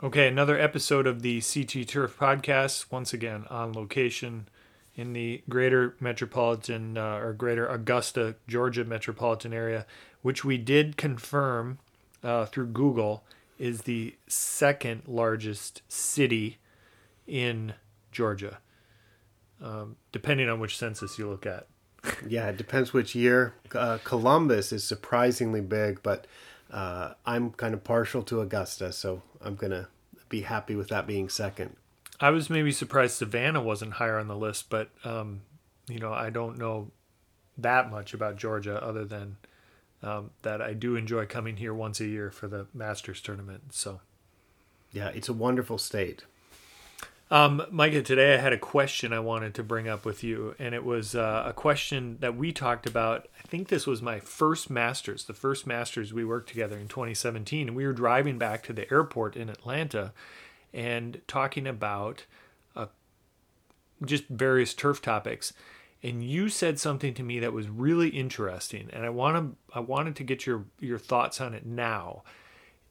Okay, another episode of the CT Turf podcast, once again on location in the greater metropolitan uh, or greater Augusta, Georgia metropolitan area, which we did confirm uh, through Google is the second largest city in Georgia, um, depending on which census you look at. yeah, it depends which year. Uh, Columbus is surprisingly big, but uh, I'm kind of partial to Augusta, so I'm going to be happy with that being second. I was maybe surprised Savannah wasn't higher on the list, but um, you know I don't know that much about Georgia other than um, that I do enjoy coming here once a year for the Masters tournament. So, yeah, it's a wonderful state. Um, Micah, today I had a question I wanted to bring up with you, and it was uh, a question that we talked about. I think this was my first Masters, the first Masters we worked together in 2017, and we were driving back to the airport in Atlanta and talking about uh, just various turf topics. And you said something to me that was really interesting, and I want to I wanted to get your your thoughts on it now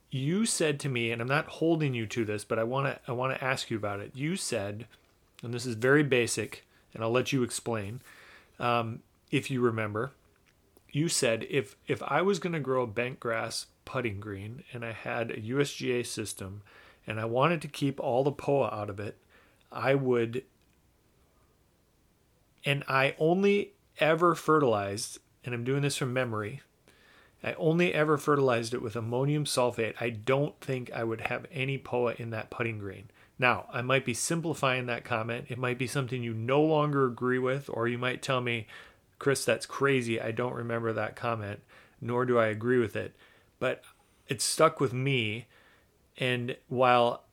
you said to me and i'm not holding you to this but i want to i want to ask you about it. You said and this is very basic and i'll let you explain um, if you remember. You said if if i was going to grow a bent grass putting green and i had a usga system and i wanted to keep all the poa out of it i would and i only ever fertilized and i'm doing this from memory I only ever fertilized it with ammonium sulfate. I don't think I would have any POA in that putting green. Now, I might be simplifying that comment. It might be something you no longer agree with, or you might tell me, Chris, that's crazy. I don't remember that comment, nor do I agree with it. But it stuck with me. And while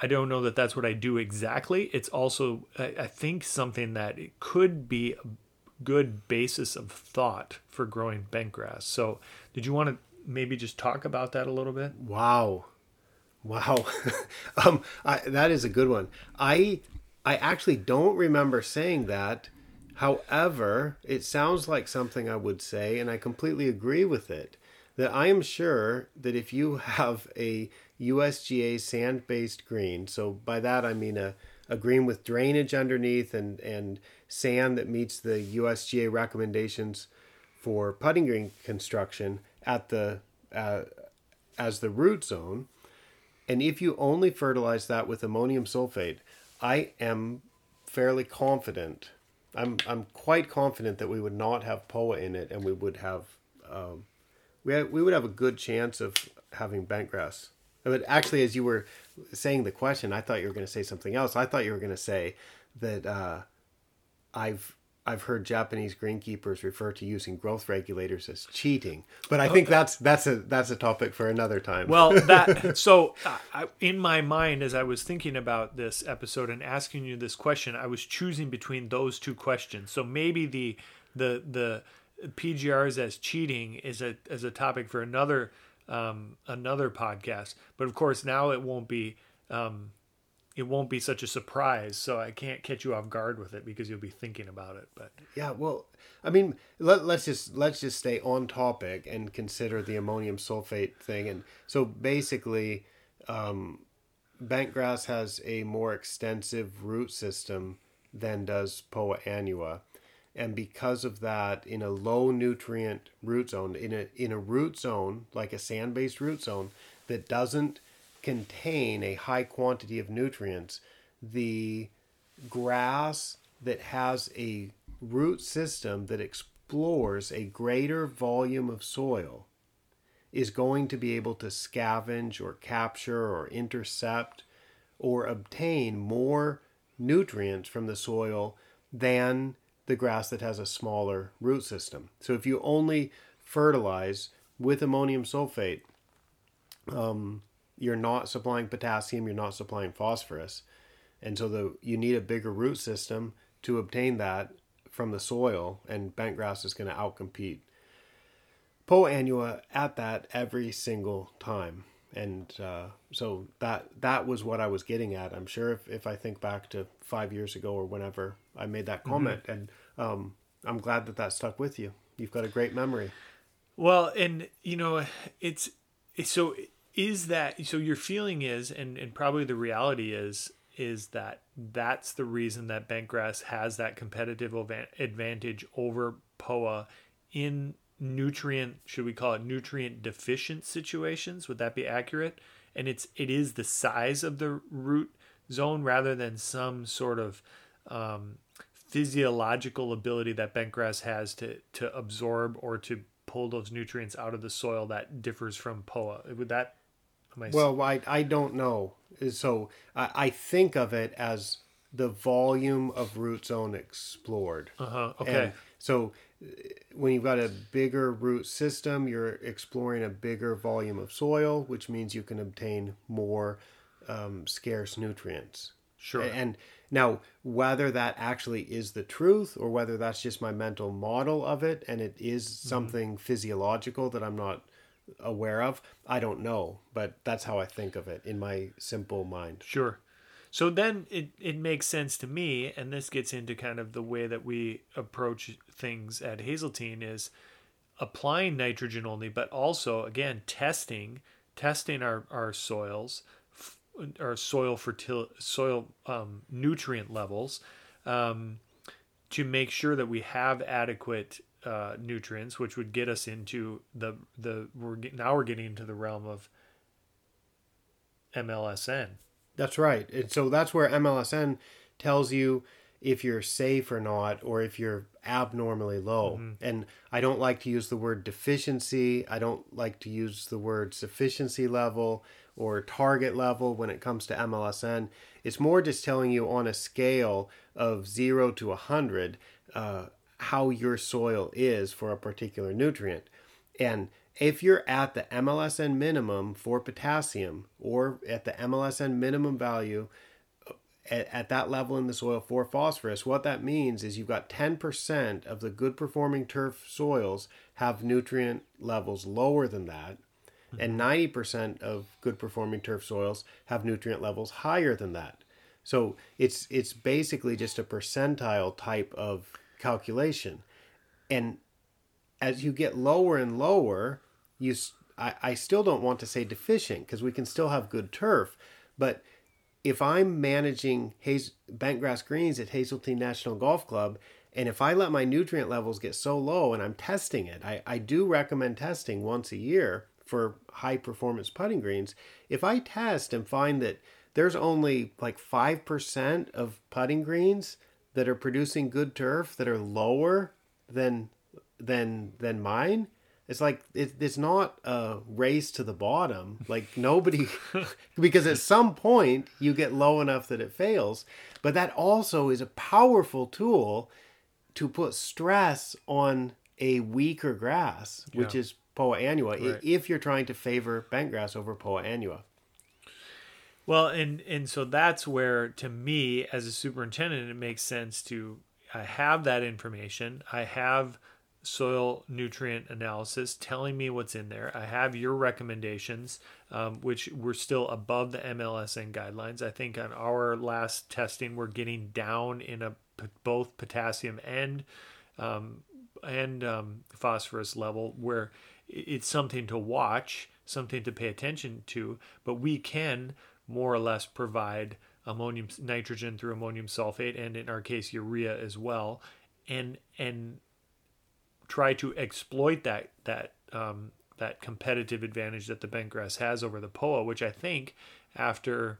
I don't know that that's what I do exactly, it's also, I think, something that it could be good basis of thought for growing bent grass. So, did you want to maybe just talk about that a little bit? Wow, wow, um, I, that is a good one. I I actually don't remember saying that. However, it sounds like something I would say, and I completely agree with it. That I am sure that if you have a USGA sand based green, so by that I mean a, a green with drainage underneath and, and sand that meets the USGA recommendations for putting green construction at the uh, as the root zone. And if you only fertilize that with ammonium sulfate, I am fairly confident. I'm I'm quite confident that we would not have POA in it, and we would have um, we we would have a good chance of having bent grass. But actually, as you were saying the question, I thought you were going to say something else. I thought you were going to say that uh, I've I've heard Japanese greenkeepers refer to using growth regulators as cheating, but I think that's that's a that's a topic for another time. Well, that so uh, in my mind as I was thinking about this episode and asking you this question, I was choosing between those two questions. So maybe the the the PGRs as cheating is a as a topic for another um, another podcast. But of course, now it won't be um, it won't be such a surprise. So I can't catch you off guard with it because you'll be thinking about it. But yeah, well, I mean, let, let's just let's just stay on topic and consider the ammonium sulfate thing. And so basically, um, bent grass has a more extensive root system than does Poa annua. And because of that, in a low nutrient root zone, in a in a root zone like a sand based root zone that doesn't contain a high quantity of nutrients, the grass that has a root system that explores a greater volume of soil is going to be able to scavenge or capture or intercept or obtain more nutrients from the soil than the grass that has a smaller root system. So if you only fertilize with ammonium sulfate, um, you're not supplying potassium, you're not supplying phosphorus. And so the you need a bigger root system to obtain that from the soil, and bent grass is going to outcompete Poa annua at that every single time. And uh, so that that was what I was getting at. I'm sure if, if I think back to five years ago or whenever I made that mm-hmm. comment, mm-hmm. and um, I'm glad that that stuck with you. You've got a great memory. Well, and you know, it's, it's so is that so your feeling is and, and probably the reality is is that that's the reason that bentgrass has that competitive advantage over poa in nutrient should we call it nutrient deficient situations? Would that be accurate? And it's it is the size of the root zone rather than some sort of um, physiological ability that bentgrass has to to absorb or to pull those nutrients out of the soil that differs from poa. Would that well I, I don't know. So I, I think of it as the volume of root zone explored. Uh-huh okay. And so when you've got a bigger root system, you're exploring a bigger volume of soil, which means you can obtain more um, scarce nutrients. Sure. And now, whether that actually is the truth or whether that's just my mental model of it and it is mm-hmm. something mm-hmm. physiological that I'm not aware of, I don't know. But that's how I think of it in my simple mind. Sure. So then it, it makes sense to me, and this gets into kind of the way that we approach things at Hazeltine is applying nitrogen only, but also again testing testing our, our soils, our soil fertil soil um, nutrient levels, um, to make sure that we have adequate uh, nutrients, which would get us into the the we're now we're getting into the realm of MLSN that's right. And so that's where MLSN tells you if you're safe or not, or if you're abnormally low. Mm-hmm. And I don't like to use the word deficiency. I don't like to use the word sufficiency level or target level when it comes to MLSN. It's more just telling you on a scale of zero to 100 uh, how your soil is for a particular nutrient. And if you're at the MLSN minimum for potassium or at the MLSN minimum value uh, at, at, that level in the soil for phosphorus, what that means is you've got 10% of the good performing turf soils have nutrient levels lower than that, and 90% mm-hmm. of good performing turf soils have nutrient levels higher than that. So it's it's basically just a percentile type of calculation. And as you get lower and lower, you I, I still don't want to say deficient because we can still have good turf, but if I'm managing Haz- Bentgrass Greens at Hazeltine National Golf Club, and if I let my nutrient levels get so low and I'm testing it, I, I do recommend testing once a year for high performance putting greens. If I test and find that there's only like 5% of putting greens that are producing good turf that are lower than than than mine. It's like it, it's not a race to the bottom. Like nobody because at some point you get low enough that it fails. But that also is a powerful tool to put stress on a weaker grass which yeah. is poa annua right. if you're trying to favor bentgrass over poa annua. Well and and so that's where to me as a superintendent it makes sense to i have that information. I have soil nutrient analysis telling me what's in there. I have your recommendations, um, which we're still above the MLSN guidelines. I think on our last testing, we're getting down in a both potassium and um, and um, phosphorus level where it's something to watch, something to pay attention to. But we can more or less provide ammonium nitrogen through ammonium sulfate and in our case urea as well and and try to exploit that that um, that competitive advantage that the bentgrass has over the poa, which I think after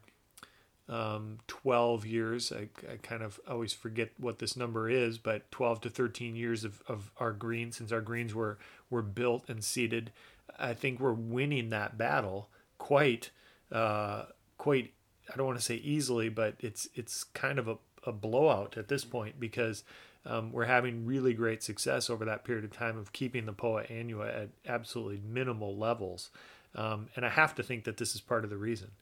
um, 12 years, I, I, kind of always forget what this number is, but 12 to 13 years of, of our greens, since our greens were, were built and seeded, I think we're winning that battle quite, uh, quite, I don't want to say easily, but it's, it's kind of a, a blowout at this point because um, we're having really great success over that period of time of keeping the Poa annua at absolutely minimal levels. Um, and I have to think that this is part of the reason.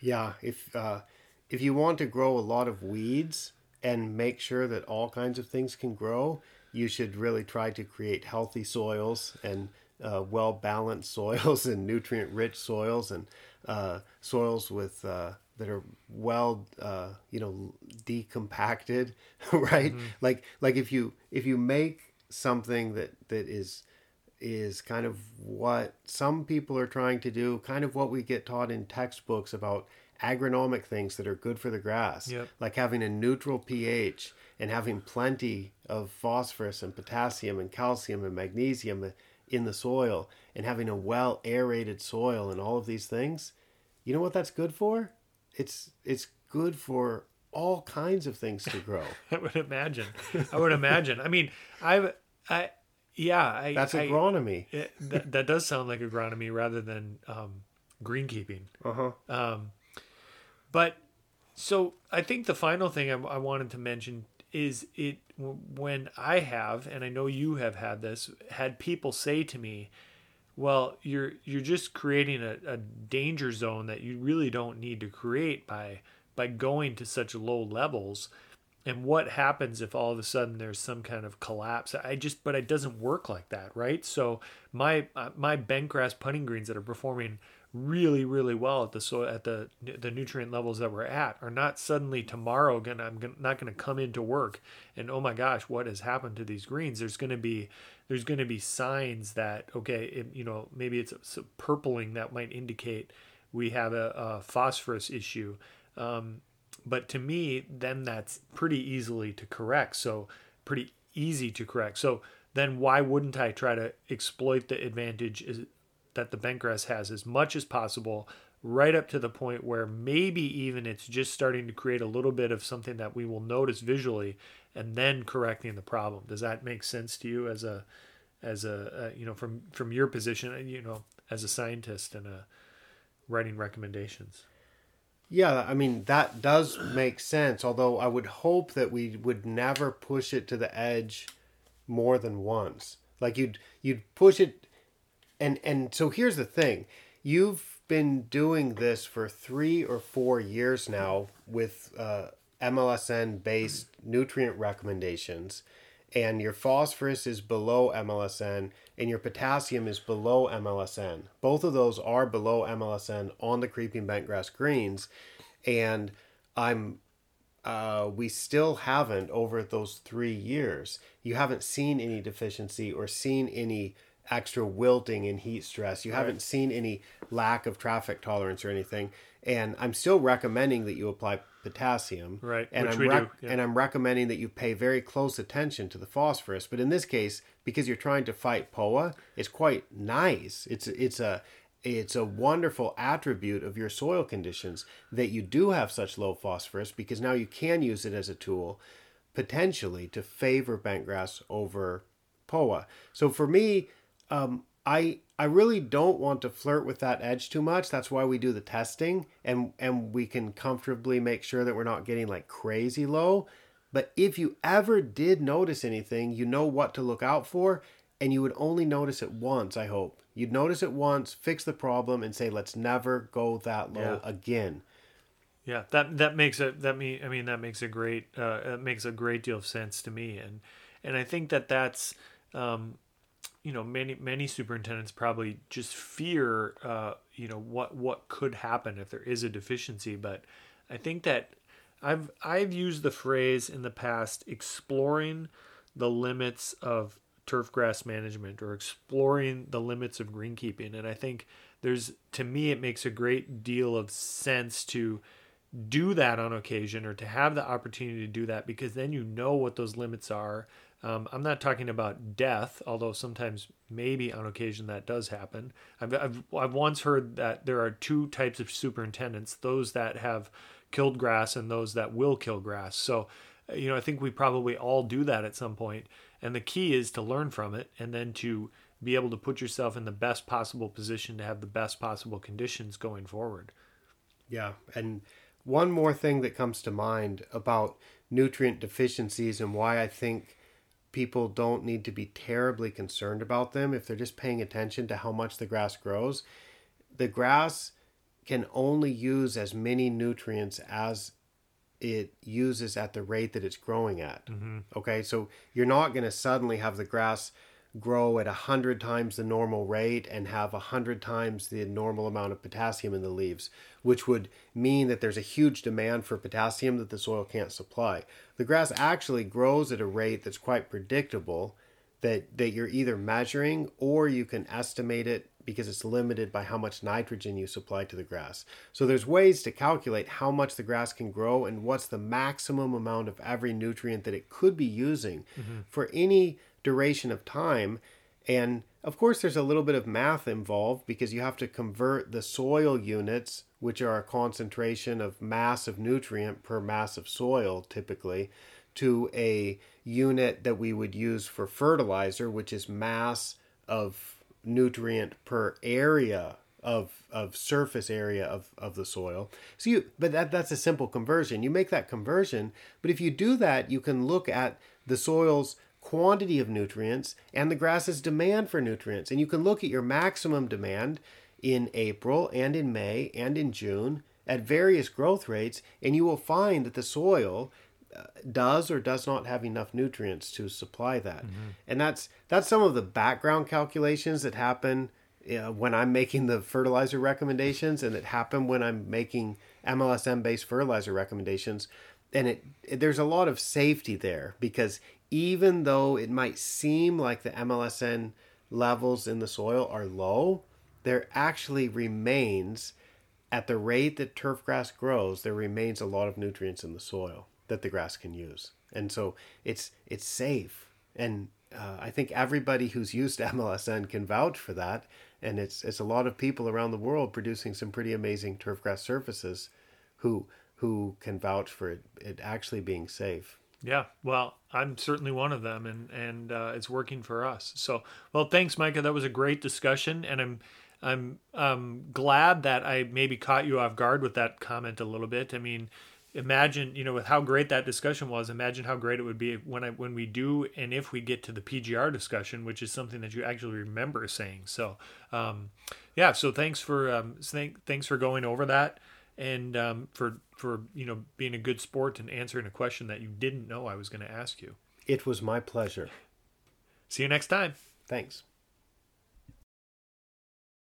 Yeah, if uh, if you want to grow a lot of weeds and make sure that all kinds of things can grow, you should really try to create healthy soils and uh, well balanced soils and nutrient rich soils and uh, soils with uh, that are well uh, you know decompacted right mm-hmm. like like if you if you make something that that is is kind of what some people are trying to do, kind of what we get taught in textbooks about agronomic things that are good for the grass, Yep. like having a neutral pH and having plenty of phosphorus and potassium and calcium and magnesium in the soil and having a well aerated soil and all of these things. You know what that's good for? It's it's good for all kinds of things to grow. I would imagine. I would imagine. I mean, I've, I, yeah, I, That's I, agronomy. it, that, that does sound like agronomy rather than um, greenkeeping. Uh-huh. Um, but so I think the final thing I, I wanted to mention is it when I have, and I know you have had this, had people say to me, "Well, you're you're just creating a, a danger zone that you really don't need to create by by going to such low levels." And what happens if all of a sudden there's some kind of collapse? I just, but it doesn't work like that, right? So my uh, my bent grass putting greens that are performing really really well at the so at the the nutrient levels that we're at are not suddenly tomorrow gonna I'm gonna, not to come into work and oh my gosh what has happened to these greens there's to be there's going to be signs that okay it, you know maybe it's purpling that might indicate we have a, a phosphorus issue. Um, but to me then that's pretty easily to correct so pretty easy to correct. So then why wouldn't i try to exploit the advantage that the bentgrass has as much as possible right up to the point where maybe even it's just starting to create a little bit of something that we will notice visually and then correcting the problem does that make sense to you as a as a, uh, you know from from your position you know as a scientist and a writing recommendations Yeah, I mean that does make sense. Although I would hope that we would never push it to the edge more than once. Like you'd you'd push it, and and so here's the thing: you've been doing this for three or four years now with uh, MLSN based nutrient recommendations, and your phosphorus is below MLSN and your potassium is below MLSN. Both of those are below MLSN on the creeping bentgrass greens, and I'm uh, we still haven't over those three years. You haven't seen any deficiency or seen any extra wilting and heat stress. You haven't seen any lack of traffic tolerance or anything. And I'm still recommending that you apply potassium. Right, And which I'm we do, yeah. and I'm recommending that you pay very close attention to the phosphorus. But in this case, because you're trying to fight POA, it's quite nice. It's it's a it's a wonderful attribute of your soil conditions that you do have such low phosphorus because now you can use it as a tool potentially to favor bentgrass over POA. So for me, um, I I really don't want to flirt with that edge too much. That's why we do the testing and and we can comfortably make sure that we're not getting like crazy low. But if you ever did notice anything, you know what to look out for and you would only notice it once, I hope. You'd notice it once, fix the problem and say let's never go that low Yeah. again. Yeah, that that makes a that me I mean that makes a great uh, that makes a great deal of sense to me, and and I think that that's um, you know many many superintendents probably just fear uh, you know what what could happen if there is a deficiency, but I think that I've I've used the phrase in the past exploring the limits of turf grass management or exploring the limits of greenkeeping and I think there's to me it makes a great deal of sense to do that on occasion or to have the opportunity to do that because then you know what those limits are. Um, I'm not talking about death, although sometimes maybe on occasion that does happen. I've, I've, I've once heard that there are two types of superintendents those that have killed grass and those that will kill grass. So, uh, you know, I think we probably all do that at some point. And the key is to learn from it and then to be able to put yourself in the best possible position to have the best possible conditions going forward. Yeah, and one more thing that comes to mind about nutrient deficiencies and why I think people don't need to be terribly concerned about them if they're just paying attention to how much the grass grows. The grass can only use as many nutrients as it uses at the rate that it's growing at. Mm-hmm. Okay, so you're not going to suddenly have the grass grow at a hundred times the normal rate and have a hundred times the normal amount of potassium in the leaves, which would mean that there's a huge demand for potassium that the soil can't supply. The grass actually grows at a rate that's quite predictable that that you're either measuring or you can estimate it because it's limited by how much nitrogen you supply to the grass. So there's ways to calculate how much the grass can grow and what's the maximum amount of every nutrient that it could be using mm-hmm. for any duration of time. And of course, there's a little bit of math involved because you have to convert the soil units, which are a concentration of mass of nutrient per mass of soil typically, to a unit that we would use for fertilizer, which is mass of nutrient per area of of surface area of, of the soil. So you but that that's a simple conversion. You make that conversion, but if you do that, you can look at the soil's quantity of nutrients and the grass's demand for nutrients. And you can look at your maximum demand in April and in May and in June at various growth rates, and you will find that the soil does or does not have enough nutrients to supply that. Mm-hmm. And that's that's some of the background calculations that happen when I'm making the fertilizer recommendations and that happen when I'm making MLSN based fertilizer recommendations. And it, it there's a lot of safety there because even though it might seem like the MLSN levels in the soil are low, there actually remains at the rate that turf grass grows, there remains a lot of nutrients in the soil that the grass can use. And so it's it's safe. And uh, I think everybody who's used MLSN can vouch for that. And it's it's a lot of people around the world producing some pretty amazing turf grass surfaces who who can vouch for it, it actually being safe. Yeah, well, I'm certainly one of them, and and uh, it's working for us. So, well, thanks, Micah. That was a great discussion, and I'm I'm um, glad that I maybe caught you off guard with that comment a little bit. I mean, imagine you know with how great that discussion was imagine how great it would be when i when we do and if we get to the pgr discussion which is something that you actually remember saying so um, yeah so thanks for um, thank, thanks for going over that and um, for for you know being a good sport and answering a question that you didn't know i was going to ask you. It was my pleasure. See you next time. Thanks